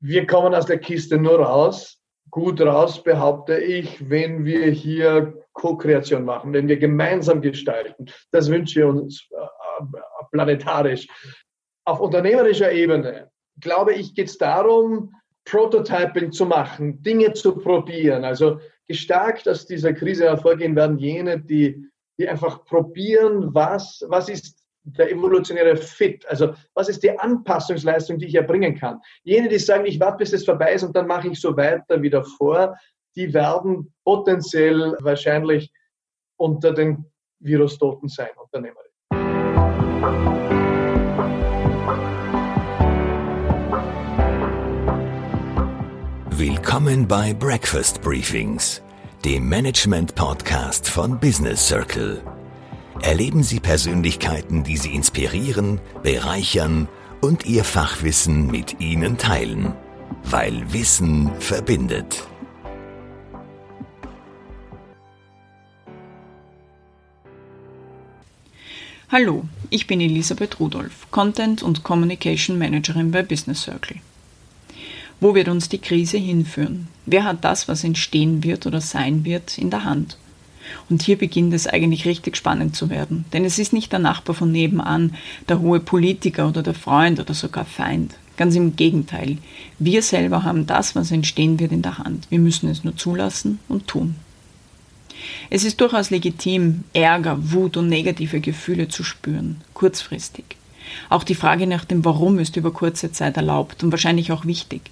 wir kommen aus der Kiste nur raus, gut raus, behaupte ich, wenn wir hier Co-Kreation machen, wenn wir gemeinsam gestalten. Das wünsche ich uns äh, planetarisch. Auf unternehmerischer Ebene, glaube ich, geht es darum, Prototyping zu machen, Dinge zu probieren. Also gestärkt aus dieser Krise hervorgehen werden jene, die, die einfach probieren, was, was ist der evolutionäre Fit, also was ist die Anpassungsleistung, die ich erbringen kann. Jene, die sagen, ich warte, bis es vorbei ist und dann mache ich so weiter wie davor, die werden potenziell wahrscheinlich unter den Virustoten sein, Unternehmer. Willkommen bei Breakfast Briefings, dem Management-Podcast von Business Circle. Erleben Sie Persönlichkeiten, die Sie inspirieren, bereichern und Ihr Fachwissen mit Ihnen teilen, weil Wissen verbindet. Hallo, ich bin Elisabeth Rudolph, Content und Communication Managerin bei Business Circle. Wo wird uns die Krise hinführen? Wer hat das, was entstehen wird oder sein wird, in der Hand? Und hier beginnt es eigentlich richtig spannend zu werden. Denn es ist nicht der Nachbar von nebenan, der hohe Politiker oder der Freund oder sogar Feind. Ganz im Gegenteil. Wir selber haben das, was entstehen wird, in der Hand. Wir müssen es nur zulassen und tun. Es ist durchaus legitim, Ärger, Wut und negative Gefühle zu spüren, kurzfristig. Auch die Frage nach dem Warum ist über kurze Zeit erlaubt und wahrscheinlich auch wichtig.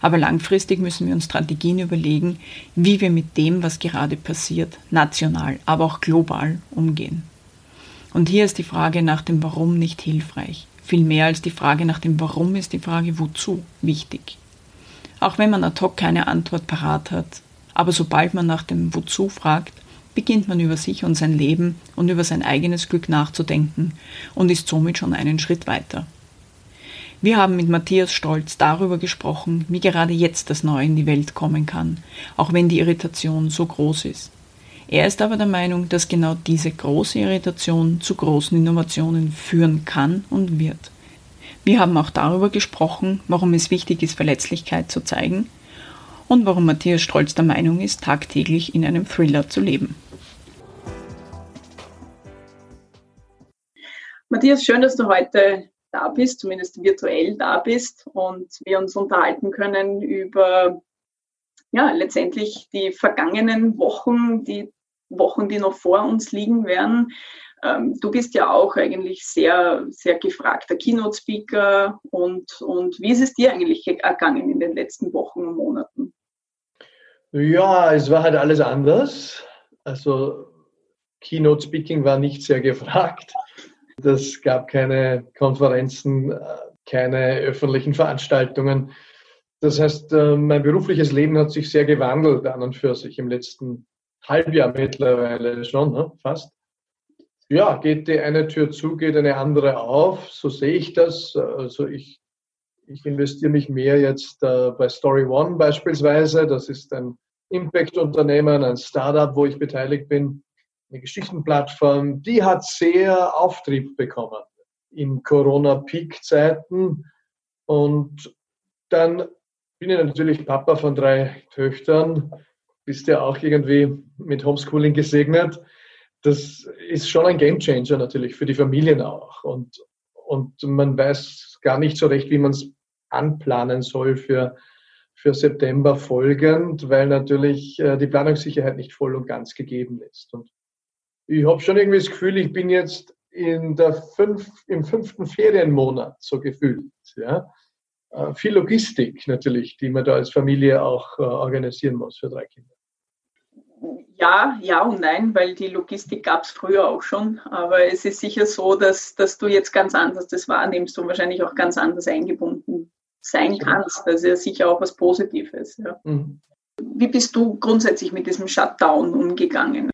Aber langfristig müssen wir uns Strategien überlegen, wie wir mit dem, was gerade passiert, national, aber auch global umgehen. Und hier ist die Frage nach dem Warum nicht hilfreich. Viel mehr als die Frage nach dem Warum ist die Frage Wozu wichtig. Auch wenn man ad hoc keine Antwort parat hat, aber sobald man nach dem Wozu fragt, beginnt man über sich und sein Leben und über sein eigenes Glück nachzudenken und ist somit schon einen Schritt weiter. Wir haben mit Matthias Stolz darüber gesprochen, wie gerade jetzt das Neue in die Welt kommen kann, auch wenn die Irritation so groß ist. Er ist aber der Meinung, dass genau diese große Irritation zu großen Innovationen führen kann und wird. Wir haben auch darüber gesprochen, warum es wichtig ist, Verletzlichkeit zu zeigen und warum Matthias Stolz der Meinung ist, tagtäglich in einem Thriller zu leben. Matthias, schön, dass du heute da bist, zumindest virtuell da bist und wir uns unterhalten können über ja, letztendlich die vergangenen Wochen, die Wochen, die noch vor uns liegen werden. Ähm, du bist ja auch eigentlich sehr, sehr gefragter Keynote-Speaker und, und wie ist es dir eigentlich ergangen in den letzten Wochen und Monaten? Ja, es war halt alles anders. Also Keynote-Speaking war nicht sehr gefragt. Es gab keine Konferenzen, äh, keine öffentlichen Veranstaltungen. Das heißt, äh, mein berufliches Leben hat sich sehr gewandelt an und für sich im letzten Halbjahr mittlerweile schon, ne? fast. Ja, geht die eine Tür zu, geht eine andere auf. So sehe ich das. Also ich, ich investiere mich mehr jetzt äh, bei Story One beispielsweise. Das ist ein Impact-Unternehmen, ein Startup, wo ich beteiligt bin eine Geschichtenplattform, die hat sehr Auftrieb bekommen in Corona-Peak-Zeiten. Und dann bin ich natürlich Papa von drei Töchtern, bist ja auch irgendwie mit Homeschooling gesegnet. Das ist schon ein Gamechanger natürlich für die Familien auch. Und, und man weiß gar nicht so recht, wie man es anplanen soll für, für September folgend, weil natürlich äh, die Planungssicherheit nicht voll und ganz gegeben ist. Und ich habe schon irgendwie das Gefühl, ich bin jetzt in der fünf, im fünften Ferienmonat so gefühlt. Ja? Äh, viel Logistik natürlich, die man da als Familie auch äh, organisieren muss für drei Kinder. Ja, ja und nein, weil die Logistik gab es früher auch schon. Aber es ist sicher so, dass, dass du jetzt ganz anders das wahrnimmst und wahrscheinlich auch ganz anders eingebunden sein kannst. Das ist ja sicher auch was Positives. Ja. Mhm. Wie bist du grundsätzlich mit diesem Shutdown umgegangen?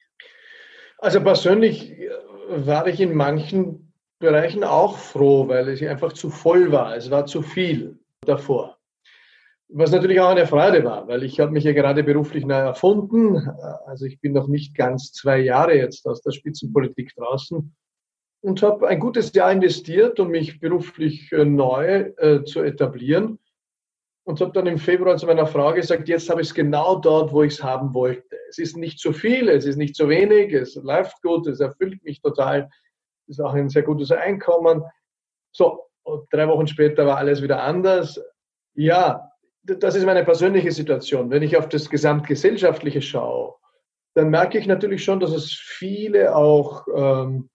Also persönlich äh, war ich in manchen Bereichen auch froh, weil es einfach zu voll war. Es war zu viel davor. Was natürlich auch eine Freude war, weil ich habe mich ja gerade beruflich neu erfunden. Also ich bin noch nicht ganz zwei Jahre jetzt aus der Spitzenpolitik draußen und habe ein gutes Jahr investiert, um mich beruflich äh, neu äh, zu etablieren. Und habe dann im Februar zu meiner Frau gesagt, jetzt habe ich es genau dort, wo ich es haben wollte. Es ist nicht zu viel, es ist nicht zu wenig, es läuft gut, es erfüllt mich total, es ist auch ein sehr gutes Einkommen. So, und drei Wochen später war alles wieder anders. Ja, das ist meine persönliche Situation. Wenn ich auf das Gesamtgesellschaftliche schaue, dann merke ich natürlich schon, dass es viele auch ähm,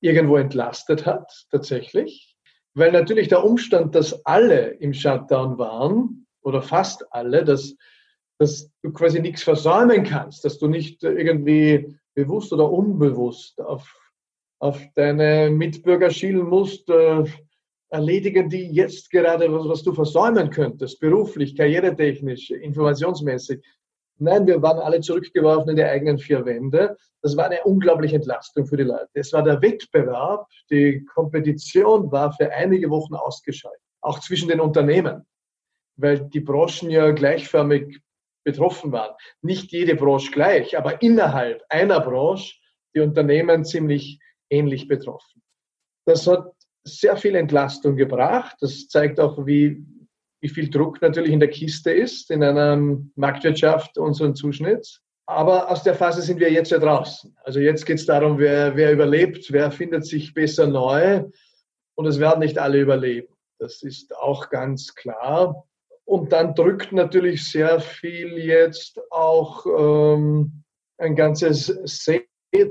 irgendwo entlastet hat, tatsächlich weil natürlich der Umstand, dass alle im Shutdown waren, oder fast alle, dass, dass du quasi nichts versäumen kannst, dass du nicht irgendwie bewusst oder unbewusst auf, auf deine Mitbürger schielen musst, äh, erledigen die jetzt gerade was, was du versäumen könntest, beruflich, karrieretechnisch, informationsmäßig. Nein, wir waren alle zurückgeworfen in die eigenen vier Wände. Das war eine unglaubliche Entlastung für die Leute. Es war der Wettbewerb, die Kompetition war für einige Wochen ausgeschaltet, auch zwischen den Unternehmen, weil die Branchen ja gleichförmig betroffen waren. Nicht jede Branche gleich, aber innerhalb einer Branche die Unternehmen ziemlich ähnlich betroffen. Das hat sehr viel Entlastung gebracht. Das zeigt auch, wie, wie viel Druck natürlich in der Kiste ist, in einer Marktwirtschaft unseren Zuschnitts. Aber aus der Phase sind wir jetzt ja draußen. Also jetzt geht es darum, wer, wer überlebt, wer findet sich besser neu. Und es werden nicht alle überleben. Das ist auch ganz klar. Und dann drückt natürlich sehr viel jetzt auch ähm, ein ganzes Set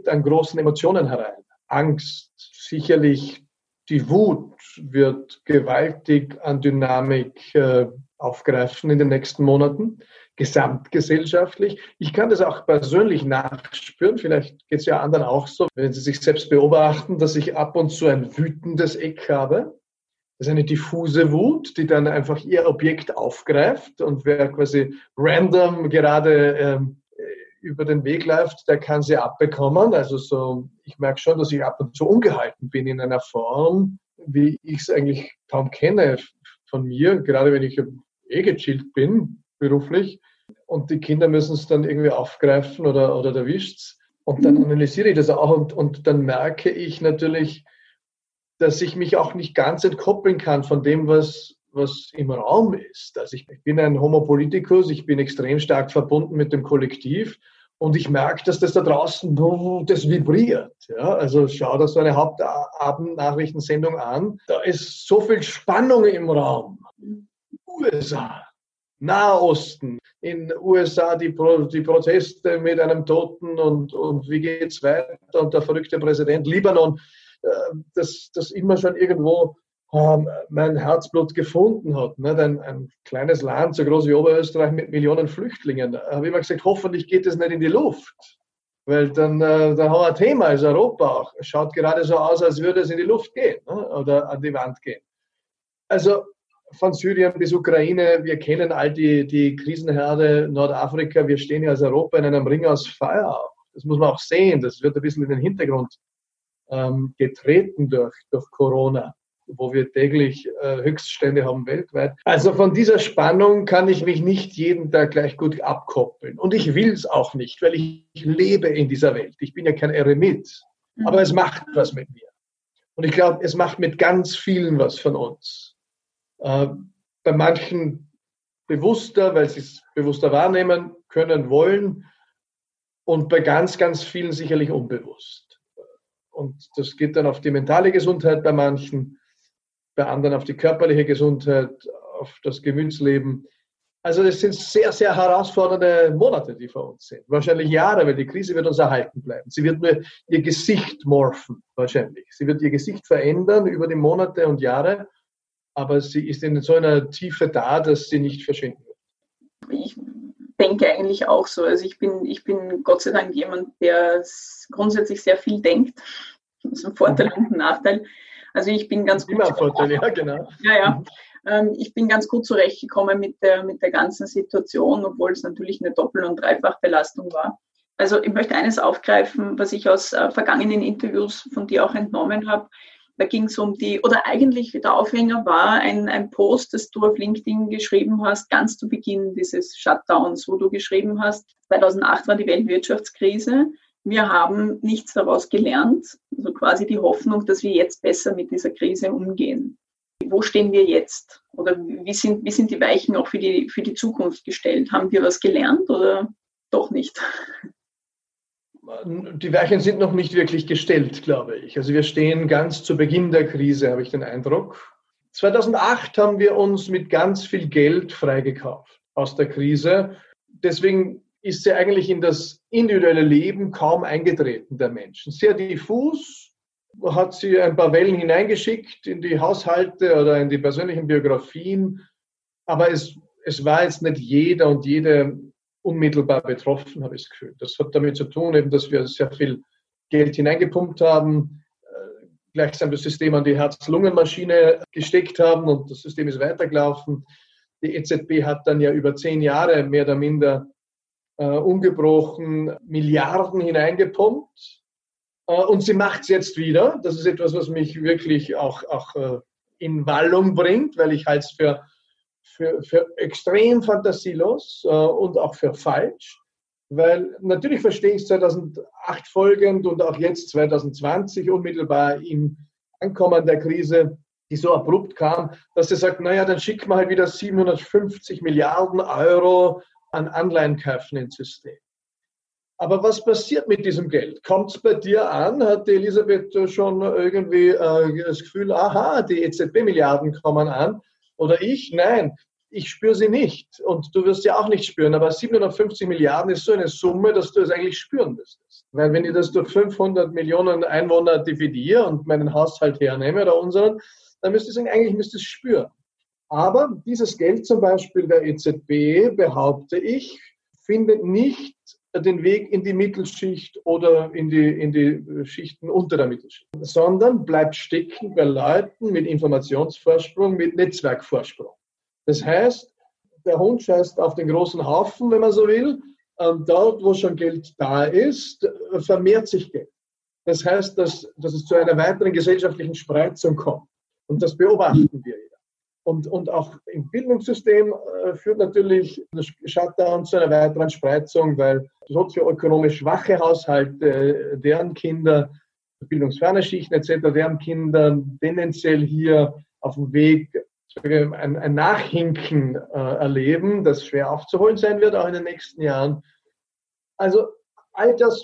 an großen Emotionen herein. Angst, sicherlich die Wut wird gewaltig an Dynamik äh, aufgreifen in den nächsten Monaten, gesamtgesellschaftlich. Ich kann das auch persönlich nachspüren, vielleicht geht es ja anderen auch so, wenn sie sich selbst beobachten, dass ich ab und zu ein wütendes Eck habe. Das ist eine diffuse Wut, die dann einfach ihr Objekt aufgreift und wer quasi random gerade ähm, über den Weg läuft, der kann sie abbekommen. Also so, ich merke schon, dass ich ab und zu ungehalten bin in einer Form, wie ich es eigentlich kaum kenne von mir, gerade wenn ich eh gechillt bin, beruflich. Und die Kinder müssen es dann irgendwie aufgreifen oder, oder erwischt Und dann analysiere ich das auch und, und dann merke ich natürlich, dass ich mich auch nicht ganz entkoppeln kann von dem, was, was im Raum ist. Also ich, bin ein Homo politicus, ich bin extrem stark verbunden mit dem Kollektiv und ich merke, dass das da draußen, das vibriert. Ja, also schau dir so eine Hauptabendnachrichtensendung an. Da ist so viel Spannung im Raum. USA, Nahosten, in USA die, Pro, die Proteste mit einem Toten und, und wie geht's weiter und der verrückte Präsident, Libanon, äh, das, das immer schon irgendwo ähm, mein Herzblut gefunden hat. Nicht? Ein, ein kleines Land, so groß wie Oberösterreich mit Millionen Flüchtlingen. Da habe ich immer gesagt, hoffentlich geht es nicht in die Luft. Weil dann, äh, dann haben wir ein Thema als Europa auch. Es schaut gerade so aus, als würde es in die Luft gehen ne? oder an die Wand gehen. Also von Syrien bis Ukraine, wir kennen all die, die Krisenherde Nordafrika, wir stehen ja als Europa in einem Ring aus Feuer. Das muss man auch sehen, das wird ein bisschen in den Hintergrund ähm, getreten durch, durch Corona wo wir täglich äh, Höchststände haben weltweit. Also von dieser Spannung kann ich mich nicht jeden Tag gleich gut abkoppeln. Und ich will es auch nicht, weil ich, ich, lebe in dieser Welt. Ich bin ja kein Eremit. Mhm. Aber es macht was mit mir. Und ich glaube, es macht mit ganz vielen was von uns. Äh, bei manchen bewusster, weil sie es bewusster wahrnehmen können, wollen. Und bei ganz, ganz vielen sicherlich unbewusst. Und das geht dann auf die mentale Gesundheit bei manchen bei anderen auf die körperliche Gesundheit, auf das Gemütsleben. Also das sind sehr, sehr herausfordernde Monate, die vor uns sind. Wahrscheinlich Jahre, weil die Krise wird uns erhalten bleiben. Sie wird nur ihr Gesicht morphen, wahrscheinlich. Sie wird ihr Gesicht verändern über die Monate und Jahre, aber sie ist in so einer Tiefe da, dass sie nicht verschwinden wird. Ich denke eigentlich auch so. Also ich bin, ich bin Gott sei Dank jemand, der grundsätzlich sehr viel denkt. Das ist ein Vorteil und ein Nachteil. Also ich bin ganz gut. Vorteil, ja, genau. Ja, ja. Ähm, ich bin ganz gut zurechtgekommen mit der, mit der ganzen Situation, obwohl es natürlich eine Doppel- und Dreifachbelastung war. Also ich möchte eines aufgreifen, was ich aus äh, vergangenen Interviews von dir auch entnommen habe. Da ging es um die, oder eigentlich der Aufhänger war ein, ein Post, das du auf LinkedIn geschrieben hast, ganz zu Beginn dieses Shutdowns, wo du geschrieben hast, 2008 war die Weltwirtschaftskrise wir haben nichts daraus gelernt, quasi die Hoffnung, dass wir jetzt besser mit dieser Krise umgehen. Wo stehen wir jetzt? Oder wie sind, wie sind die Weichen auch für die, für die Zukunft gestellt? Haben wir was gelernt oder doch nicht? Die Weichen sind noch nicht wirklich gestellt, glaube ich. Also wir stehen ganz zu Beginn der Krise, habe ich den Eindruck. 2008 haben wir uns mit ganz viel Geld freigekauft aus der Krise. Deswegen ist sie eigentlich in das individuelle Leben kaum eingetreten der Menschen. Sehr diffus, hat sie ein paar Wellen hineingeschickt in die Haushalte oder in die persönlichen Biografien, aber es, es war jetzt nicht jeder und jede unmittelbar betroffen, habe ich das Gefühl. Das hat damit zu tun, eben, dass wir sehr viel Geld hineingepumpt haben, äh, gleichsam das System an die Herz-Lungen-Maschine gesteckt haben und das System ist weitergelaufen. Die EZB hat dann ja über zehn Jahre mehr oder minder äh, ungebrochen Milliarden hineingepumpt. Äh, und sie macht es jetzt wieder. Das ist etwas, was mich wirklich auch, auch äh, in Wallung bringt, weil ich halte es für, für, für extrem fantasielos äh, und auch für falsch. Weil natürlich verstehe ich 2008 folgend und auch jetzt 2020 unmittelbar im Ankommen der Krise, die so abrupt kam, dass sie sagt, naja, dann schicken wir halt wieder 750 Milliarden Euro an Anleihenkäufen ins System. Aber was passiert mit diesem Geld? Kommt es bei dir an? Hat die Elisabeth schon irgendwie äh, das Gefühl, aha, die EZB-Milliarden kommen an? Oder ich? Nein, ich spüre sie nicht. Und du wirst sie auch nicht spüren. Aber 750 Milliarden ist so eine Summe, dass du es eigentlich spüren müsstest. Weil wenn ich das durch 500 Millionen Einwohner dividiere und meinen Haushalt hernehme oder unseren, dann müsste ich sagen, eigentlich müsste es spüren. Aber dieses Geld zum Beispiel der EZB, behaupte ich, findet nicht den Weg in die Mittelschicht oder in die, in die Schichten unter der Mittelschicht, sondern bleibt stecken bei Leuten mit Informationsvorsprung, mit Netzwerkvorsprung. Das heißt, der Hund scheißt auf den großen Haufen, wenn man so will. Dort, wo schon Geld da ist, vermehrt sich Geld. Das heißt, dass, dass es zu einer weiteren gesellschaftlichen Spreizung kommt. Und das beobachten wir jetzt. Und, und auch im Bildungssystem äh, führt natürlich das Shutdown zu einer weiteren Spreizung, weil sozioökonomisch schwache Haushalte, deren Kinder, bildungsferne Schichten etc., deren Kinder tendenziell hier auf dem Weg ein, ein Nachhinken äh, erleben, das schwer aufzuholen sein wird, auch in den nächsten Jahren. Also all das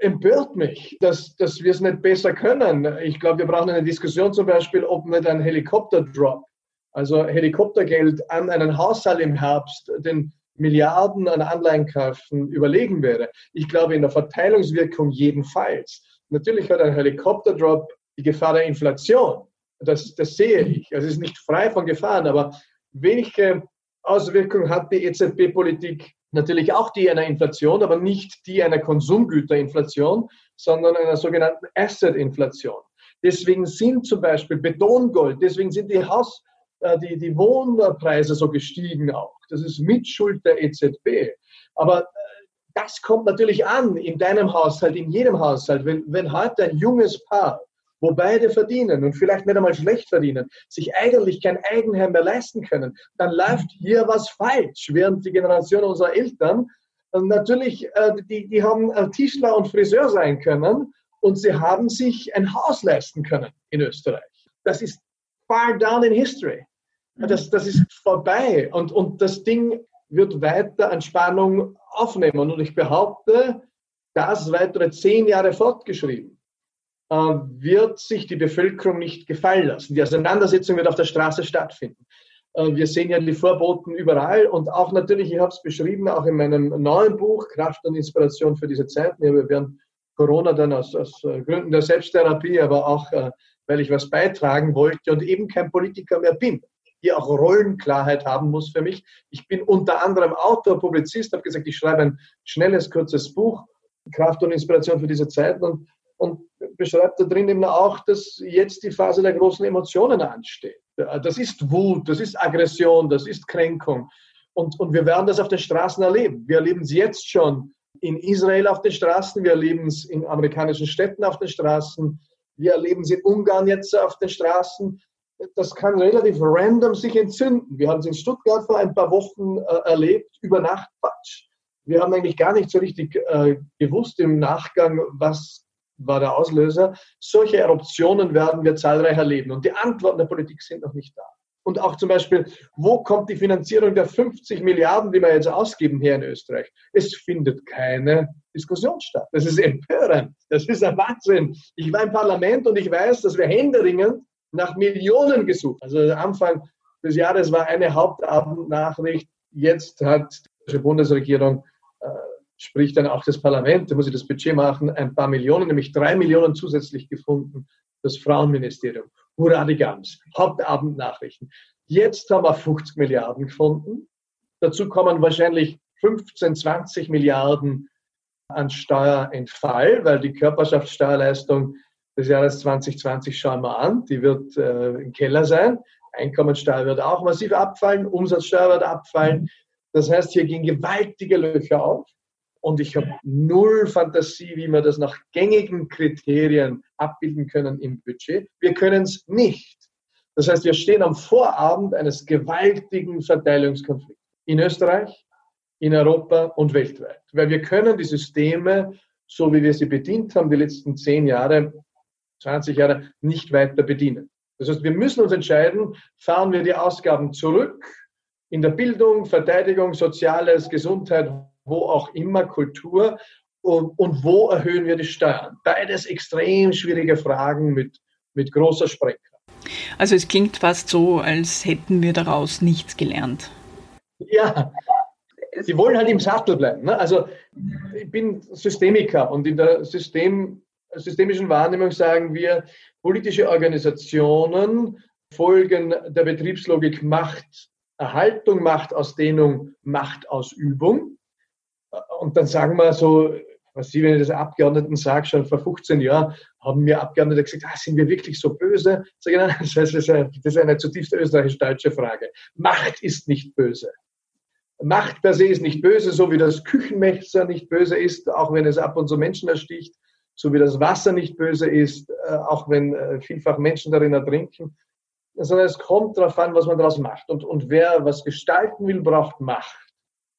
empört mich, dass, dass wir es nicht besser können. Ich glaube, wir brauchen eine Diskussion zum Beispiel, ob nicht ein Helikopterdrop, also Helikoptergeld an einen Haushalt im Herbst, den Milliarden an Anleihenkäufen überlegen wäre. Ich glaube, in der Verteilungswirkung jedenfalls. Natürlich hat ein Helikopterdrop die Gefahr der Inflation. Das, das sehe ich. Es ist nicht frei von Gefahren, aber welche Auswirkungen hat die EZB-Politik natürlich auch die einer Inflation, aber nicht die einer Konsumgüterinflation, sondern einer sogenannten Asset-Inflation. Deswegen sind zum Beispiel Betongold, deswegen sind die Haus, die, die Wohnpreise so gestiegen auch. Das ist Mitschuld der EZB. Aber äh, das kommt natürlich an in deinem Haushalt, in jedem Haushalt. Wenn, wenn heute ein junges Paar wo beide verdienen und vielleicht nicht einmal schlecht verdienen, sich eigentlich kein Eigenheim mehr leisten können, dann läuft hier was falsch, während die Generation unserer Eltern äh, natürlich, äh, die, die haben Tischler und Friseur sein können und sie haben sich ein Haus leisten können in Österreich. Das ist far down in history. Das, das ist vorbei und, und das Ding wird weiter an Spannung aufnehmen. Und ich behaupte, das weitere zehn Jahre fortgeschrieben. Äh, wird sich die Bevölkerung nicht gefallen lassen. Die Auseinandersetzung wird auf der Straße stattfinden. Äh, wir sehen ja die Vorboten überall und auch natürlich, ich habe es beschrieben, auch in meinem neuen Buch Kraft und Inspiration für diese Zeiten. Wir werden Corona dann aus, aus äh, Gründen der Selbsttherapie, aber auch, weil ich was beitragen wollte und eben kein Politiker mehr bin, hier auch Rollenklarheit haben muss für mich. Ich bin unter anderem Autor, Publizist, habe gesagt, ich schreibe ein schnelles, kurzes Buch, Kraft und Inspiration für diese Zeiten und und beschreibt da drin eben auch, dass jetzt die Phase der großen Emotionen ansteht. Das ist Wut, das ist Aggression, das ist Kränkung. Und, und wir werden das auf den Straßen erleben. Wir erleben es jetzt schon in Israel auf den Straßen, wir erleben es in amerikanischen Städten auf den Straßen, wir erleben es in Ungarn jetzt auf den Straßen. Das kann relativ random sich entzünden. Wir haben es in Stuttgart vor ein paar Wochen äh, erlebt, über Nacht. Wir haben eigentlich gar nicht so richtig äh, gewusst im Nachgang, was war der Auslöser. Solche Eruptionen werden wir zahlreich erleben. Und die Antworten der Politik sind noch nicht da. Und auch zum Beispiel, wo kommt die Finanzierung der 50 Milliarden, die wir jetzt ausgeben hier in Österreich? Es findet keine Diskussion statt. Das ist empörend. Das ist ein Wahnsinn. Ich war im Parlament und ich weiß, dass wir händeringend nach Millionen gesucht. Also Anfang des Jahres war eine Hauptabendnachricht. Jetzt hat die Bundesregierung, äh, sprich dann auch das Parlament, da muss ich das Budget machen, ein paar Millionen, nämlich drei Millionen zusätzlich gefunden, das Frauenministerium. Hurra die Gams. Hauptabendnachrichten. Jetzt haben wir 50 Milliarden gefunden. Dazu kommen wahrscheinlich 15, 20 Milliarden an Steuerentfall, weil die Körperschaftssteuerleistung des Jahres 2020 schauen wir an, die wird äh, im Keller sein. Einkommensteuer wird auch massiv abfallen, Umsatzsteuer wird abfallen. Das heißt, hier gehen gewaltige Löcher auf. Und ich habe null Fantasie, wie wir das nach gängigen Kriterien abbilden können im Budget. Wir können es nicht. Das heißt, wir stehen am Vorabend eines gewaltigen Verteilungskonflikts in Österreich, in Europa und weltweit. Weil wir können die Systeme, so wie wir sie bedient haben, die letzten zehn Jahre, 20 Jahre, nicht weiter bedienen. Das heißt, wir müssen uns entscheiden, fahren wir die Ausgaben zurück in der Bildung, Verteidigung, Soziales, Gesundheit, wo auch immer, Kultur und, und wo erhöhen wir die Steuern. Beides extrem schwierige Fragen mit, mit großer Sprengkraft. Also es klingt fast so, als hätten wir daraus nichts gelernt. Ja, sie wollen halt im Sattel bleiben. Ne? Also ich bin Systemiker und in der System, systemischen Wahrnehmung sagen wir, politische Organisationen folgen der Betriebslogik Machterhaltung, Machtausdehnung, Machtausübung. Und dann sagen wir so, was Sie, wenn ich das Abgeordneten sage, schon vor 15 Jahren haben mir Abgeordnete gesagt, ah, sind wir wirklich so böse? Ich, nein, das ist eine, das ist eine zutiefst österreichisch-deutsche Frage. Macht ist nicht böse. Macht per se ist nicht böse, so wie das Küchenmesser nicht böse ist, auch wenn es ab und zu Menschen ersticht, so wie das Wasser nicht böse ist, äh, auch wenn äh, vielfach Menschen darin ertrinken. Sondern es kommt darauf an, was man daraus macht. Und, und wer was gestalten will, braucht Macht.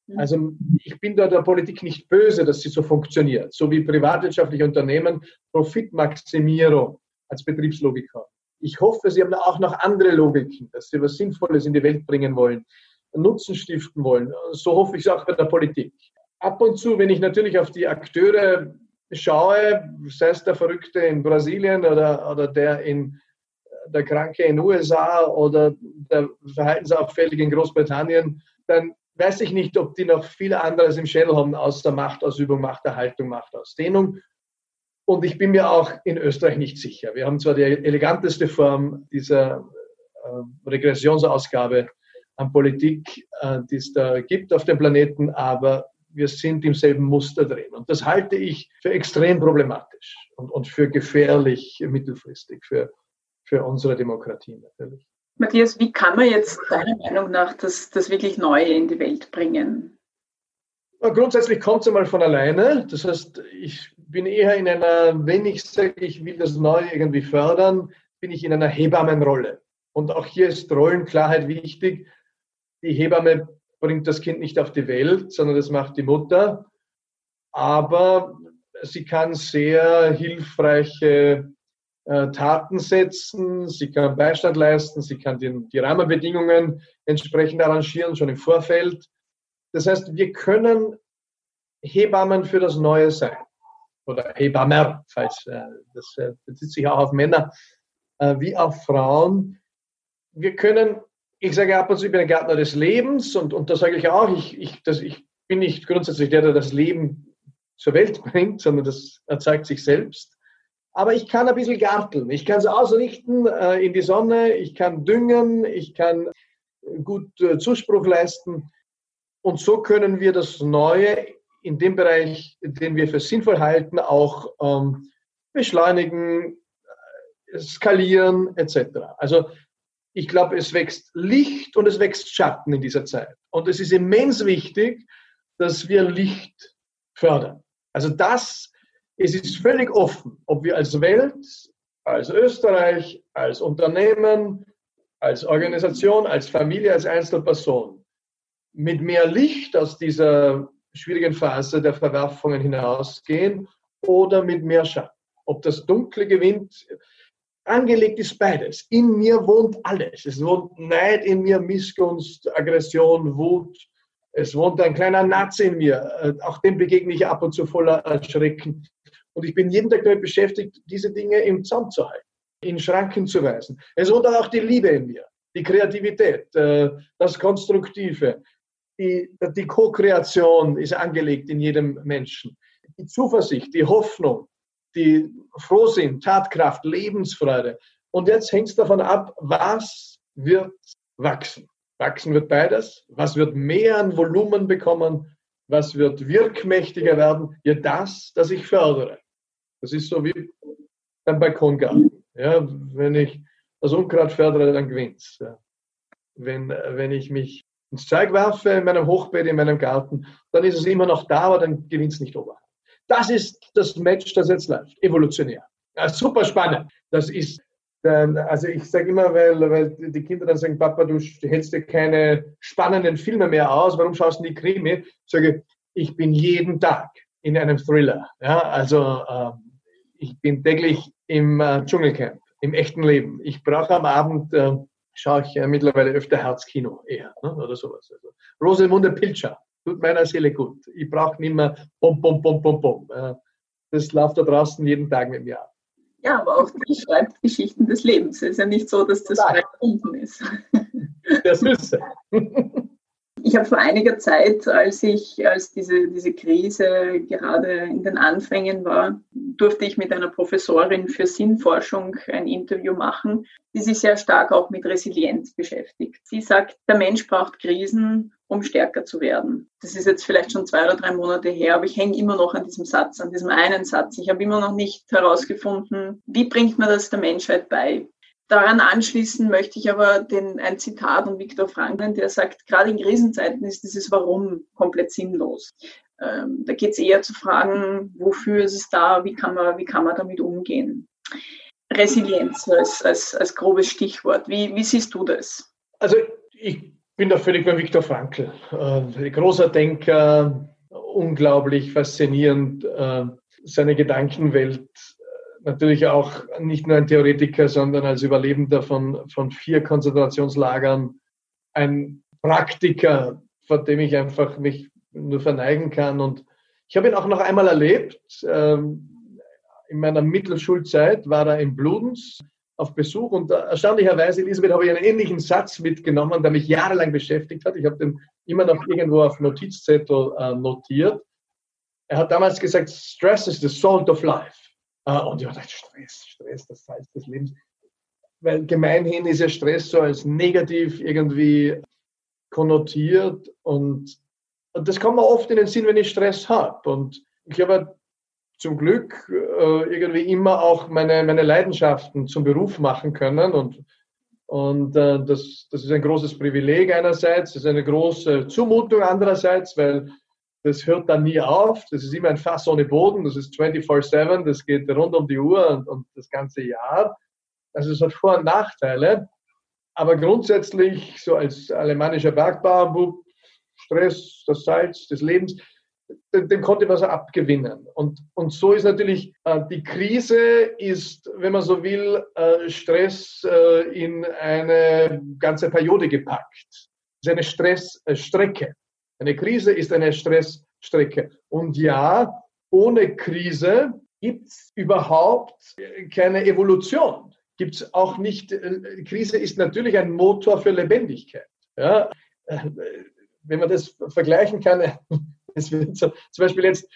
Mhm. Also ich bin da der Politik nicht böse, dass sie so funktioniert. So wie privatwirtschaftliche Unternehmen Profitmaximierung als Betriebslogik haben. Ich hoffe, sie haben auch noch andere Logiken, dass sie was Sinnvolles in die Welt bringen wollen, Nutzen stiften wollen. So hoffe ich es auch bei der Politik. Ab und zu, wenn ich natürlich auf die Akteure schaue, sei es der Verrückte in Brasilien oder, oder der in der Kranke in den USA oder der Verhaltensauffällige in Großbritannien, dann weiß ich nicht, ob die noch viel anderes im Schädel haben, außer Machtausübung, Machterhaltung, Machtausdehnung. Und ich bin mir auch in Österreich nicht sicher. Wir haben zwar die eleganteste Form dieser äh, Regressionsausgabe an Politik, äh, die es da gibt auf dem Planeten, aber wir sind im selben Muster drin. Und das halte ich für extrem problematisch und, und für gefährlich mittelfristig für, für unsere Demokratie natürlich. Matthias, wie kann man jetzt deiner Meinung nach das, das wirklich Neue in die Welt bringen? Grundsätzlich kommt es einmal von alleine. Das heißt, ich bin eher in einer, wenn ich sage, ich will das Neue irgendwie fördern, bin ich in einer Hebammenrolle. Und auch hier ist Rollenklarheit wichtig. Die Hebamme bringt das Kind nicht auf die Welt, sondern das macht die Mutter. Aber sie kann sehr hilfreiche äh, Taten setzen, sie kann Beistand leisten, sie kann die, die Rahmenbedingungen entsprechend arrangieren, schon im Vorfeld. Das heißt, wir können Hebammen für das Neue sein. Oder Hebammer, falls äh, das äh, bezieht sich auch auf Männer wie auf Frauen. Wir können, ich sage ab und zu, ich bin ein Gärtner des Lebens und, und das sage ich auch, ich, ich, das, ich bin nicht grundsätzlich der, der das Leben zur Welt bringt, sondern das erzeugt sich selbst. Aber ich kann ein bisschen garteln. Ich kann es ausrichten äh, in die Sonne, ich kann düngen, ich kann gut äh, Zuspruch leisten. Und so können wir das Neue in dem Bereich, den wir für sinnvoll halten, auch ähm, beschleunigen, äh, skalieren etc. Also ich glaube, es wächst Licht und es wächst Schatten in dieser Zeit. Und es ist immens wichtig, dass wir Licht fördern. Also das es ist völlig offen, ob wir als Welt, als Österreich, als Unternehmen, als Organisation, als Familie, als Einzelperson mit mehr Licht aus dieser schwierigen Phase der Verwerfungen hinausgehen oder mit mehr Schatten. ob das Dunkle gewinnt. Angelegt ist beides. In mir wohnt alles. Es wohnt Neid in mir, Missgunst, Aggression, Wut. Es wohnt ein kleiner Nazi in mir. Äh, auch dem begegne ich ab und zu voller Schrecken. Und ich bin jeden Tag damit beschäftigt, diese Dinge im Zaum zu halten, in Schranken zu weisen. Es wohnt auch die Liebe in mir, die Kreativität, äh, das Konstruktive. Die, die Co-Kreation ist angelegt in jedem Menschen. Die Zuversicht, die Hoffnung, die Frohsinn, Tatkraft, Lebensfreude. Und jetzt hängt es davon ab, was wird wachsen. Wachsen wird beides. Was wird mehr an Volumen bekommen? Was wird wirkmächtiger werden? Ja, das, das ich fördere. Das ist so wie beim Balkongarten. Ja, wenn ich das Unkraut fördere, dann gewinnt es. Ja. Wenn, wenn ich mich ins Zeug werfe in meinem Hochbeet, in meinem Garten, dann ist es immer noch da, aber dann gewinnt es nicht oberhalb. Das ist das Match, das jetzt läuft, evolutionär. Ja, super spannend. Das ist, ähm, also ich sage immer, weil, weil die Kinder dann sagen, Papa, du hältst dir keine spannenden Filme mehr aus, warum schaust du die Krimi? Ich sage, ich bin jeden Tag in einem Thriller. Ja, also ähm, ich bin täglich im äh, Dschungelcamp, im echten Leben. Ich brauche am Abend, äh, schaue ich äh, mittlerweile öfter Herzkino eher ne, oder sowas. Also, Rosemunde Pilcher tut meiner Seele gut. Ich brauche nicht mehr bom, bom, bom, bom, bom. Äh, das läuft da draußen jeden Tag mit mir ab. Ja, aber auch die schreibt Geschichten des Lebens. Es ist ja nicht so, dass das erfunden ist. Der Süße. Ich habe vor einiger Zeit, als ich, als diese, diese Krise gerade in den Anfängen war, durfte ich mit einer Professorin für Sinnforschung ein Interview machen, die sich sehr stark auch mit Resilienz beschäftigt. Sie sagt, der Mensch braucht Krisen, um stärker zu werden. Das ist jetzt vielleicht schon zwei oder drei Monate her, aber ich hänge immer noch an diesem Satz, an diesem einen Satz. Ich habe immer noch nicht herausgefunden, wie bringt man das der Menschheit bei? Daran anschließen möchte ich aber den, ein Zitat von Viktor Franklin, der sagt, gerade in Krisenzeiten ist dieses Warum komplett sinnlos. Ähm, da geht es eher zu fragen, wofür ist es da, wie kann man, wie kann man damit umgehen. Resilienz als, als, als grobes Stichwort. Wie, wie siehst du das? Also ich bin da völlig bei Viktor Frankl. Äh, großer Denker, unglaublich faszinierend, äh, seine Gedankenwelt natürlich auch nicht nur ein Theoretiker, sondern als Überlebender von, von vier Konzentrationslagern, ein Praktiker, vor dem ich einfach mich nur verneigen kann. Und ich habe ihn auch noch einmal erlebt. Ähm, in meiner Mittelschulzeit war er in Bludenz auf Besuch und erstaunlicherweise, Elisabeth, habe ich einen ähnlichen Satz mitgenommen, der mich jahrelang beschäftigt hat. Ich habe den immer noch irgendwo auf Notizzettel äh, notiert. Er hat damals gesagt, Stress is the salt of life. Äh, und ja, das Stress, Stress, das Salz des Lebens. Weil gemeinhin ist ja Stress so als negativ irgendwie konnotiert und, und das kommt mir oft in den Sinn, wenn ich Stress habe. Und ich habe zum Glück äh, irgendwie immer auch meine, meine Leidenschaften zum Beruf machen können und, und äh, das, das ist ein großes Privileg einerseits, das ist eine große Zumutung andererseits, weil das hört dann nie auf. Das ist immer ein Fass ohne Boden. Das ist 24-7. Das geht rund um die Uhr und, und, das ganze Jahr. Also es hat Vor- und Nachteile. Aber grundsätzlich, so als alemannischer Bergbauer, Stress, das Salz des Lebens, dem, konnte man so abgewinnen. Und, und so ist natürlich, äh, die Krise ist, wenn man so will, äh, Stress äh, in eine ganze Periode gepackt. Es ist eine Stressstrecke. Eine Krise ist eine Stressstrecke. Und ja, ohne Krise gibt es überhaupt keine Evolution. Gibt es auch nicht. Äh, Krise ist natürlich ein Motor für Lebendigkeit. Ja, äh, wenn man das vergleichen kann, es wird so, zum Beispiel jetzt,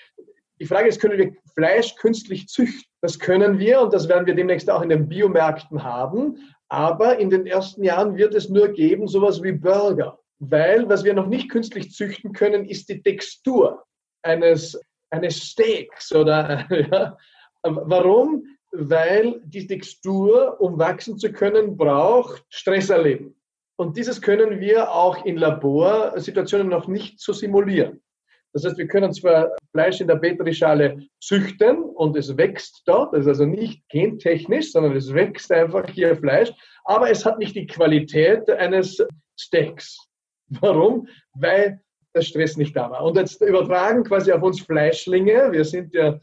die Frage ist, können wir Fleisch künstlich züchten? Das können wir und das werden wir demnächst auch in den Biomärkten haben. Aber in den ersten Jahren wird es nur geben, sowas wie Burger weil was wir noch nicht künstlich züchten können, ist die Textur eines, eines Steaks. Oder, ja. Warum? Weil die Textur, um wachsen zu können, braucht Stress erleben. Und dieses können wir auch in Laborsituationen noch nicht so simulieren. Das heißt, wir können zwar Fleisch in der Petrischale züchten und es wächst dort, das ist also nicht gentechnisch, sondern es wächst einfach hier Fleisch, aber es hat nicht die Qualität eines Steaks. Warum? Weil der Stress nicht da war. Und jetzt übertragen quasi auf uns Fleischlinge, wir sind ja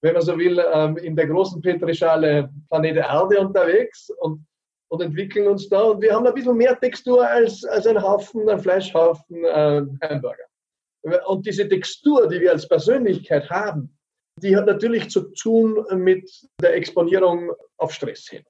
wenn man so will, ähm, in der großen Petrischale Planet Erde unterwegs und, und entwickeln uns da. Und wir haben ein bisschen mehr Textur als, als ein Haufen, ein Fleischhaufen äh, Hamburger. Und diese Textur, die wir als Persönlichkeit haben, die hat natürlich zu tun mit der Exponierung auf Stress hin.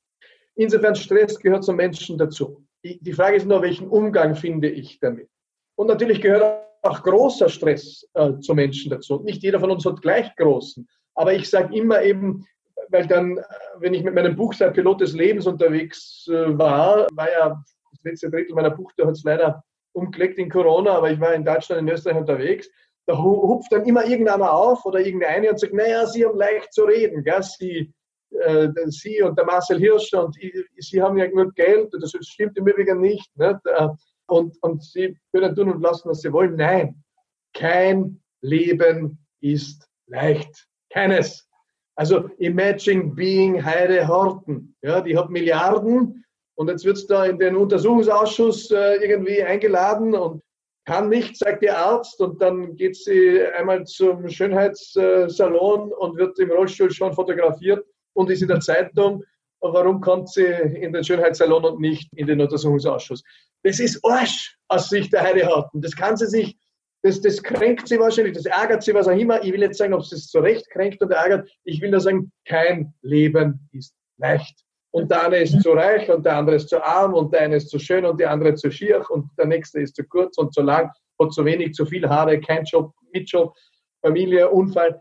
Insofern Stress gehört zum Menschen dazu. Die Frage ist nur, welchen Umgang finde ich damit? Und natürlich gehört auch großer Stress äh, zu Menschen dazu. Nicht jeder von uns hat gleich großen. Aber ich sage immer eben, weil dann, äh, wenn ich mit meinem Buch der Pilot des Lebens unterwegs äh, war, war ja das letzte Drittel meiner Buchtour hat es leider umgelegt in Corona, aber ich war in Deutschland, in Österreich unterwegs. Da hupft dann immer irgendeiner auf oder irgendeine und sagt, naja, Sie haben leicht zu reden, gell? Sie, äh, Sie und der Marcel Hirsch und ich, Sie haben ja genug Geld, das stimmt im Übrigen nicht. nicht? Äh, und, und Sie können tun und lassen, was Sie wollen. Nein, kein Leben ist leicht. Keines. Also imagine being Heide Horten. Ja, die hat Milliarden und jetzt wird es da in den Untersuchungsausschuss äh, irgendwie eingeladen und kann nicht, sagt der Arzt. Und dann geht sie einmal zum Schönheitssalon und wird im Rollstuhl schon fotografiert und ist in der Zeitung. Und warum kommt sie in den Schönheitssalon und nicht in den Untersuchungsausschuss? Das ist Arsch aus Sicht der Heide Horten. Das kann sie sich das, das kränkt sie wahrscheinlich, das ärgert sie, was auch immer. Ich will jetzt sagen, ob es das zu Recht kränkt oder ärgert. Ich will nur sagen, kein Leben ist leicht. Und der eine ist zu reich und der andere ist zu arm und der eine ist zu schön und der andere zu schier und der nächste ist zu kurz und zu lang, hat zu wenig, zu viel Haare, kein Job, mit Job, Familie, Unfall.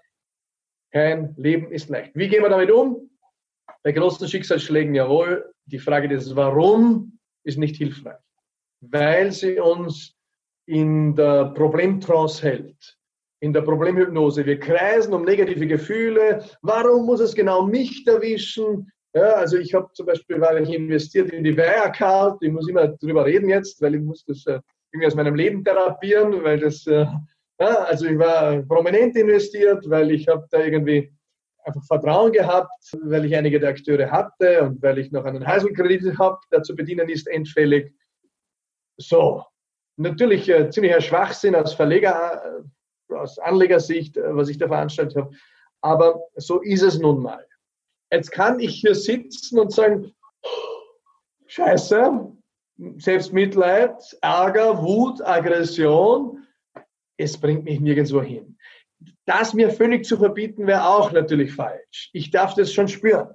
Kein Leben ist leicht. Wie gehen wir damit um? Bei großen Schicksalsschlägen jawohl. Die Frage des Warum ist nicht hilfreich, weil sie uns in der Problemtrance hält, in der Problemhypnose. Wir kreisen um negative Gefühle. Warum muss es genau mich erwischen? Ja, also ich habe zum Beispiel, weil ich investiert in die Wirecard, ich muss immer drüber reden jetzt, weil ich muss das äh, irgendwie aus meinem Leben therapieren, weil das, äh, ja, also ich war prominent investiert, weil ich habe da irgendwie einfach Vertrauen gehabt, weil ich einige der Akteure hatte und weil ich noch einen Heiselkredit habe, der zu bedienen ist, endfällig. So, natürlich äh, ziemlicher Schwachsinn als Verleger, äh, aus Anlegersicht, äh, was ich da veranstaltet habe. Aber so ist es nun mal. Jetzt kann ich hier sitzen und sagen, Scheiße, Selbstmitleid, Ärger, Wut, Aggression, es bringt mich nirgendwo hin. Das mir völlig zu verbieten, wäre auch natürlich falsch. Ich darf das schon spüren.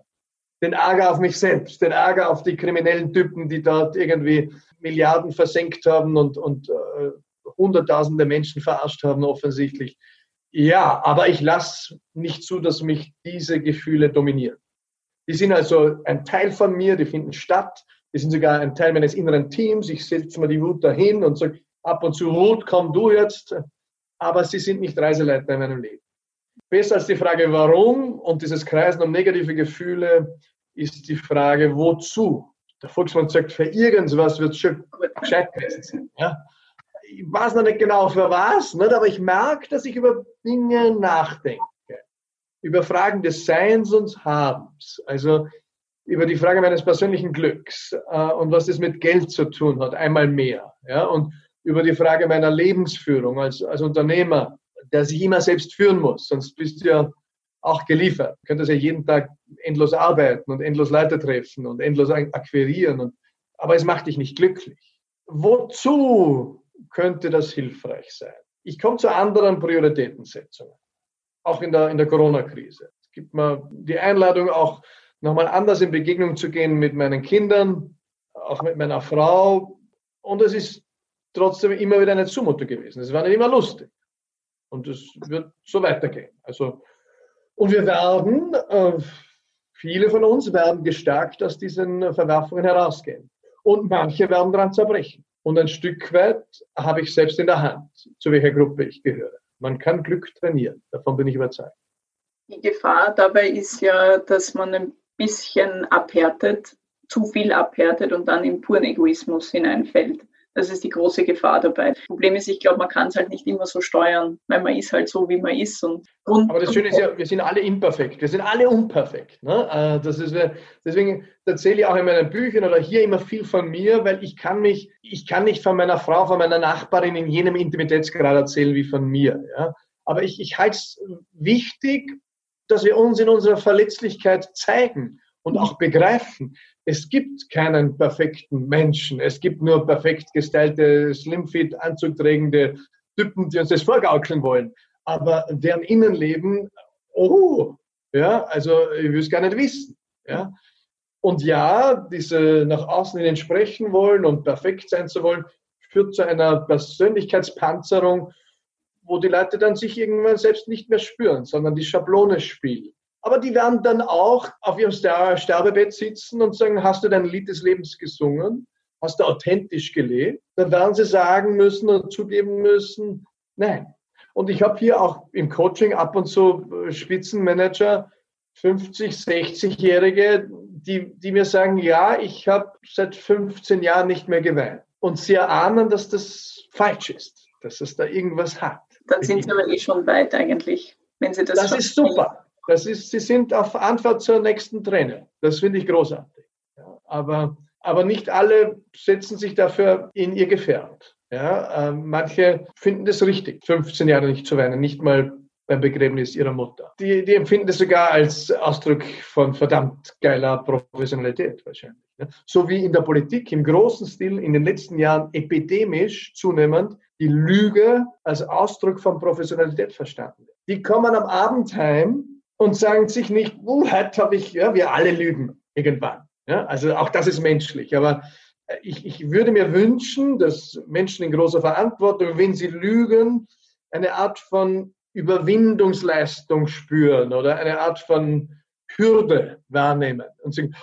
Den Ärger auf mich selbst, den Ärger auf die kriminellen Typen, die dort irgendwie Milliarden versenkt haben und, und äh, Hunderttausende Menschen verarscht haben, offensichtlich. Ja, aber ich lasse nicht zu, dass mich diese Gefühle dominieren. Die sind also ein Teil von mir, die finden statt, die sind sogar ein Teil meines inneren Teams. Ich setze mir die Wut dahin und sage, ab und zu Wut, komm du jetzt. Aber sie sind nicht Reiseleiter in meinem Leben. Besser als die Frage, warum und dieses Kreisen um negative Gefühle ist die Frage, wozu? Der Volksmann sagt, für irgendwas wird es schon gescheit gewesen sein. Ja? Ich weiß noch nicht genau für was, nicht? aber ich merke, dass ich über Dinge nachdenke. Über Fragen des Seins und Habens. Also über die Frage meines persönlichen Glücks äh, und was das mit Geld zu tun hat, einmal mehr. Ja? Und über die Frage meiner Lebensführung als, als Unternehmer, der sich immer selbst führen muss, sonst bist du ja auch geliefert. Du könntest ja jeden Tag endlos arbeiten und endlos Leute treffen und endlos akquirieren. Und, aber es macht dich nicht glücklich. Wozu könnte das hilfreich sein? Ich komme zu anderen Prioritätensetzungen, auch in der, in der Corona-Krise. Es gibt mir die Einladung, auch nochmal anders in Begegnung zu gehen mit meinen Kindern, auch mit meiner Frau. Und es ist trotzdem immer wieder eine Zumutung gewesen. Es war nicht immer lustig. Und es wird so weitergehen. Also und wir werden, äh, viele von uns werden gestärkt aus diesen Verwerfungen herausgehen. Und manche werden daran zerbrechen. Und ein Stück weit habe ich selbst in der Hand, zu welcher Gruppe ich gehöre. Man kann Glück trainieren, davon bin ich überzeugt. Die Gefahr dabei ist ja, dass man ein bisschen abhärtet, zu viel abhärtet und dann in puren Egoismus hineinfällt. Das ist die große Gefahr dabei. Das Problem ist, ich glaube, man kann es halt nicht immer so steuern, weil man ist halt so, wie man ist. Und Aber das Schöne ist ja, wir sind alle imperfekt, wir sind alle unperfekt. Ne? Äh, das ist, deswegen erzähle ich auch in meinen Büchern oder hier immer viel von mir, weil ich kann mich, ich kann nicht von meiner Frau, von meiner Nachbarin in jenem Intimitätsgrad erzählen wie von mir. Ja? Aber ich, ich halte es wichtig, dass wir uns in unserer Verletzlichkeit zeigen und auch begreifen. Es gibt keinen perfekten Menschen. Es gibt nur perfekt gestylte, slimfit, anzugträgende Typen, die uns das vorgaukeln wollen. Aber deren Innenleben, oh, ja, also ich will es gar nicht wissen. Ja. Und ja, diese nach außen hin entsprechen wollen und perfekt sein zu wollen, führt zu einer Persönlichkeitspanzerung, wo die Leute dann sich irgendwann selbst nicht mehr spüren, sondern die Schablone spielen. Aber die werden dann auch auf ihrem Sterbebett sitzen und sagen, hast du dein Lied des Lebens gesungen? Hast du authentisch gelebt? Dann werden sie sagen müssen und zugeben müssen, nein. Und ich habe hier auch im Coaching ab und zu äh, Spitzenmanager, 50, 60-Jährige, die, die mir sagen, ja, ich habe seit 15 Jahren nicht mehr geweint. Und sie erahnen, dass das falsch ist, dass es da irgendwas hat. Dann sind sie aber eh schon weit eigentlich, wenn sie das Das ist super. Das ist, sie sind auf Antwort zur nächsten Träne. Das finde ich großartig. Ja, aber, aber nicht alle setzen sich dafür in ihr Gefährt. Ja, äh, manche finden das richtig, 15 Jahre nicht zu weinen, nicht mal beim Begräbnis ihrer Mutter. Die, die empfinden das sogar als Ausdruck von verdammt geiler Professionalität wahrscheinlich. Ne? So wie in der Politik im großen Stil in den letzten Jahren epidemisch zunehmend die Lüge als Ausdruck von Professionalität verstanden wird. Die kommen am Abend heim und sagen sich nicht, uh, heute habe ich, ja, wir alle lügen irgendwann. Ja, also auch das ist menschlich. Aber ich, ich würde mir wünschen, dass Menschen in großer Verantwortung, wenn sie lügen, eine Art von Überwindungsleistung spüren oder eine Art von Hürde wahrnehmen und sagen,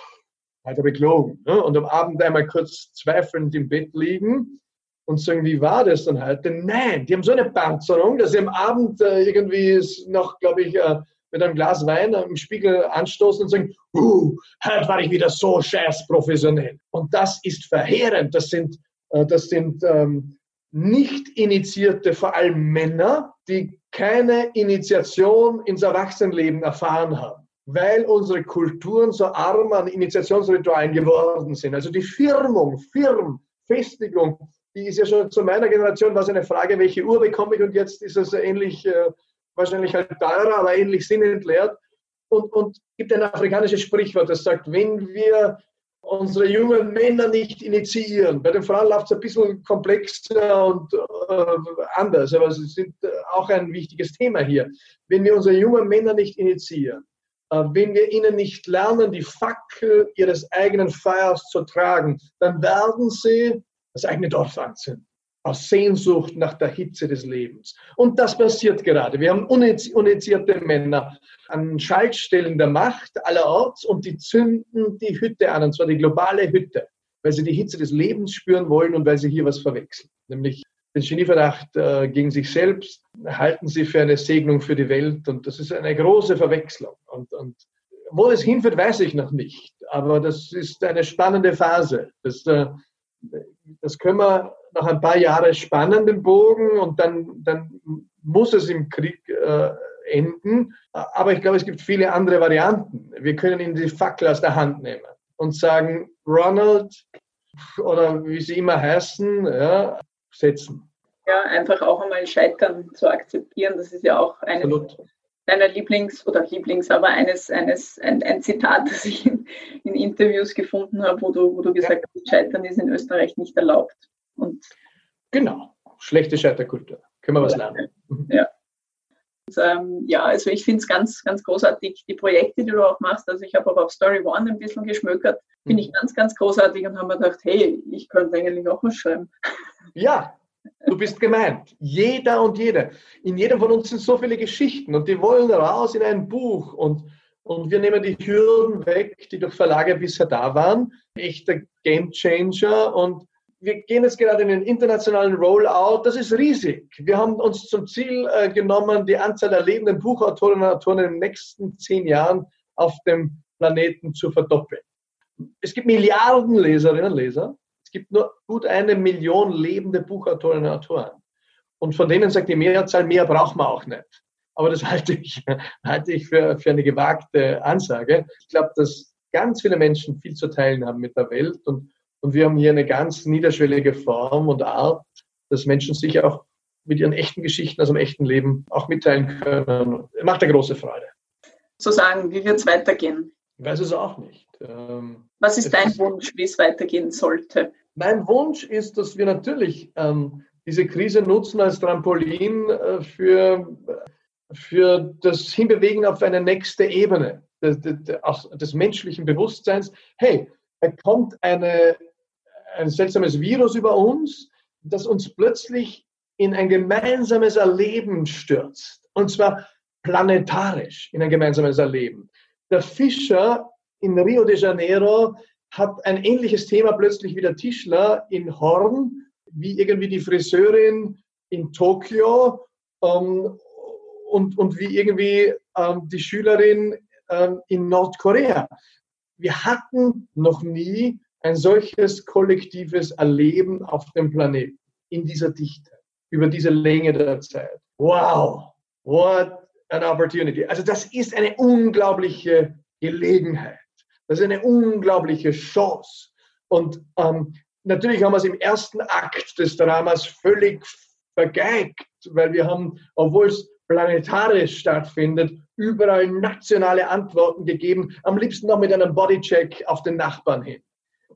heute habe ich gelogen. Ne? Und am Abend einmal kurz zweifelnd im Bett liegen und sagen, wie war das dann heute? Nein, die haben so eine Panzerung, dass sie am Abend äh, irgendwie noch, glaube ich, äh, mit einem Glas Wein im Spiegel anstoßen und sagen, uh, heute war ich wieder so scheiß professionell. Und das ist verheerend. Das sind, äh, das sind ähm, nicht initiierte, vor allem Männer, die keine Initiation ins Erwachsenenleben erfahren haben, weil unsere Kulturen so arm an Initiationsritualen geworden sind. Also die Firmung, Firm, Festigung, die ist ja schon zu meiner Generation war es eine Frage, welche Uhr bekomme ich und jetzt ist es ähnlich, äh, wahrscheinlich halt teurer, aber ähnlich sinnentleert. Und, und gibt ein afrikanisches Sprichwort, das sagt, wenn wir unsere jungen Männer nicht initiieren. Bei den Frauen läuft es ein bisschen komplexer und äh, anders, aber es ist auch ein wichtiges Thema hier. Wenn wir unsere jungen Männer nicht initiieren, äh, wenn wir ihnen nicht lernen, die Fackel ihres eigenen Feuers zu tragen, dann werden sie das eigene Dorf anzünden aus Sehnsucht nach der Hitze des Lebens. Und das passiert gerade. Wir haben uninitiierte Männer an Schaltstellen der Macht allerorts und die zünden die Hütte an, und zwar die globale Hütte, weil sie die Hitze des Lebens spüren wollen und weil sie hier was verwechseln. Nämlich den Genieverdacht äh, gegen sich selbst halten sie für eine Segnung für die Welt und das ist eine große Verwechslung. Und, und wo es hinführt, weiß ich noch nicht. Aber das ist eine spannende Phase. Das, äh, das können wir nach ein paar Jahren spannen, den Bogen, und dann, dann muss es im Krieg äh, enden. Aber ich glaube, es gibt viele andere Varianten. Wir können ihnen die Fackel aus der Hand nehmen und sagen, Ronald oder wie sie immer heißen, ja, setzen. Ja, einfach auch einmal Scheitern zu akzeptieren. Das ist ja auch eines Absolut. deiner Lieblings- oder Lieblings, aber eines, eines ein, ein Zitat, das ich in, in, Interviews gefunden habe, wo du, wo du gesagt hast, Scheitern ist in Österreich nicht erlaubt. Und genau, schlechte Scheiterkultur. Können wir was lernen. Ja. Und, ähm, ja, also ich finde es ganz, ganz großartig, die Projekte, die du auch machst. Also ich habe auch auf Story One ein bisschen geschmökert. Finde ich mhm. ganz, ganz großartig und habe mir gedacht, hey, ich könnte eigentlich auch was schreiben. Ja, Du bist gemeint. Jeder und jede. In jedem von uns sind so viele Geschichten und die wollen raus in ein Buch und, und wir nehmen die Hürden weg, die durch Verlage bisher da waren. Echter Gamechanger und wir gehen jetzt gerade in den internationalen Rollout. Das ist riesig. Wir haben uns zum Ziel äh, genommen, die Anzahl der lebenden Buchautorinnen und Autoren in den nächsten zehn Jahren auf dem Planeten zu verdoppeln. Es gibt Milliarden Leserinnen und Leser. Es gibt nur gut eine Million lebende Buchautorinnen und Autoren. Und von denen sagt die Mehrzahl, mehr braucht man auch nicht. Aber das halte ich, halte ich für, für eine gewagte Ansage. Ich glaube, dass ganz viele Menschen viel zu teilen haben mit der Welt und und wir haben hier eine ganz niederschwellige Form und Art, dass Menschen sich auch mit ihren echten Geschichten aus dem echten Leben auch mitteilen können. Macht eine große Freude. zu sagen, wie wird es weitergehen? Ich weiß es auch nicht. Ähm, Was ist dein Wunsch, wie es weitergehen sollte? Mein Wunsch ist, dass wir natürlich ähm, diese Krise nutzen als Trampolin äh, für, für das Hinbewegen auf eine nächste Ebene des, des, des menschlichen Bewusstseins. Hey, da kommt eine, ein seltsames Virus über uns, das uns plötzlich in ein gemeinsames Erleben stürzt. Und zwar planetarisch in ein gemeinsames Erleben. Der Fischer in Rio de Janeiro hat ein ähnliches Thema plötzlich wie der Tischler in Horn, wie irgendwie die Friseurin in Tokio ähm, und, und wie irgendwie ähm, die Schülerin ähm, in Nordkorea. Wir hatten noch nie ein solches kollektives Erleben auf dem Planeten in dieser Dichte, über diese Länge der Zeit. Wow, what an opportunity. Also das ist eine unglaubliche Gelegenheit. Das ist eine unglaubliche Chance. Und ähm, natürlich haben wir es im ersten Akt des Dramas völlig vergeigt, weil wir haben, obwohl es planetarisch stattfindet, überall nationale Antworten gegeben, am liebsten noch mit einem Bodycheck auf den Nachbarn hin.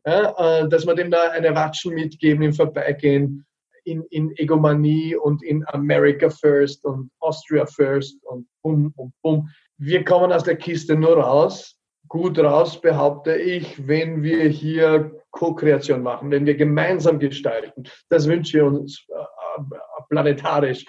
Ja, äh, dass wir dem da eine Watschen mitgeben im Vorbeigehen in, in Egomanie und in America First und Austria First und bum, bum, bum. Wir kommen aus der Kiste nur raus, gut raus, behaupte ich, wenn wir hier Co-Kreation machen, wenn wir gemeinsam gestalten. Das wünsche ich uns äh, planetarisch.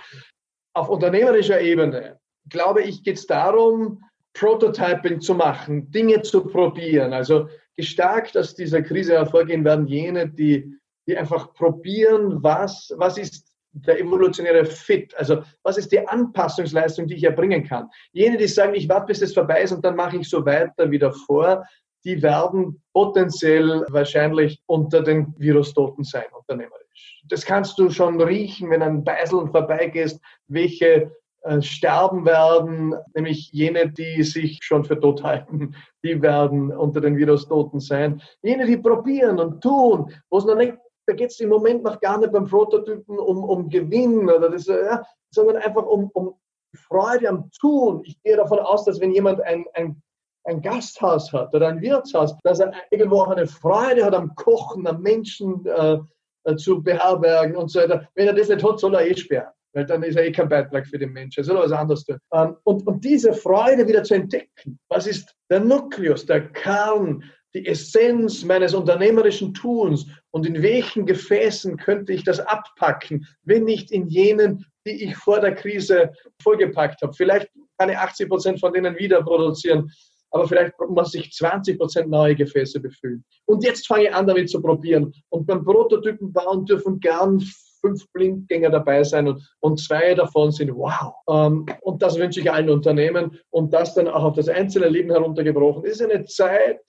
Auf unternehmerischer Ebene, glaube ich, geht es darum, Prototyping zu machen, Dinge zu probieren. Also gestärkt aus dieser Krise hervorgehen werden jene, die die einfach probieren, was, was ist der evolutionäre Fit, also was ist die Anpassungsleistung, die ich erbringen kann. Jene, die sagen, ich warte, bis das vorbei ist und dann mache ich so weiter wie davor, die werden potenziell wahrscheinlich unter den Virustoten sein, unternehmerisch. Das kannst du schon riechen, wenn an Beiseln vorbeigehst, welche äh, sterben werden, nämlich jene, die sich schon für tot halten, die werden unter den Virustoten sein. Jene, die probieren und tun, wo es noch nicht da geht es im Moment noch gar nicht beim Prototypen um, um Gewinn oder das, ja, sondern einfach um, um Freude am Tun. Ich gehe davon aus, dass wenn jemand ein, ein, ein Gasthaus hat oder ein Wirtshaus, dass er irgendwo auch eine Freude hat am Kochen, am Menschen äh, äh, zu beherbergen und so weiter. Wenn er das nicht hat, soll er eh sperren. Weil dann ist er eh kein Beitrag für den Menschen. Er soll was anderes tun. Ähm, und, und diese Freude wieder zu entdecken, was ist der Nukleus, der Kern die Essenz meines unternehmerischen Tuns und in welchen Gefäßen könnte ich das abpacken, wenn nicht in jenen, die ich vor der Krise vollgepackt habe. Vielleicht kann ich 80 Prozent von denen wieder produzieren, aber vielleicht muss ich 20 Prozent neue Gefäße befüllen. Und jetzt fange ich an, damit zu probieren. Und beim Prototypen bauen dürfen gern fünf Blindgänger dabei sein und, und zwei davon sind wow. Ähm, und das wünsche ich allen Unternehmen und das dann auch auf das einzelne Leben heruntergebrochen. Es ist eine Zeit,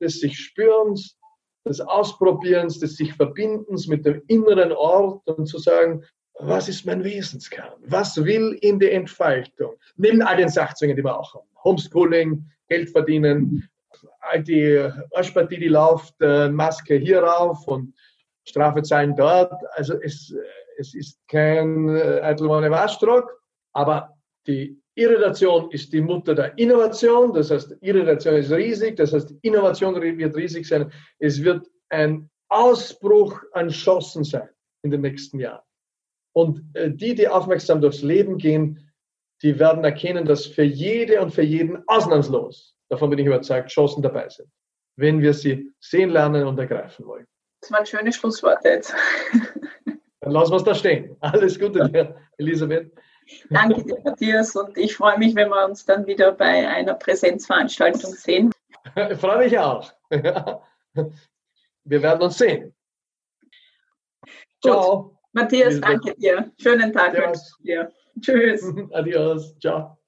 des sich Spürens, des Ausprobierens, des sich Verbindens mit dem inneren Ort und zu sagen, was ist mein Wesenskern? Was will in die Entfaltung? Neben all den Sachzwängen, die wir auch haben. Homeschooling, Geld verdienen, all die Arschpartie, die läuft, äh, Maske hier rauf und Strafe zahlen dort. Also es, es ist kein äh, Eitelmann Waschdruck, aber die Irritation ist die Mutter der Innovation, das heißt, Irritation ist riesig, das heißt, Innovation wird riesig sein. Es wird ein Ausbruch an Chancen sein in den nächsten Jahren. Und äh, die, die aufmerksam durchs Leben gehen, die werden erkennen, dass für jede und für jeden ausnahmslos, davon bin ich überzeugt, Chancen dabei sind, wenn wir sie sehen lernen und ergreifen wollen. Das waren schöne Schlussworte jetzt. Dann lassen wir es da stehen. Alles Gute dir, Elisabeth. Danke dir, Matthias. Und ich freue mich, wenn wir uns dann wieder bei einer Präsenzveranstaltung sehen. Ich freue mich auch. Wir werden uns sehen. Ciao. Matthias, danke dir. Schönen Tag dir. Tschüss. Adios. Ciao.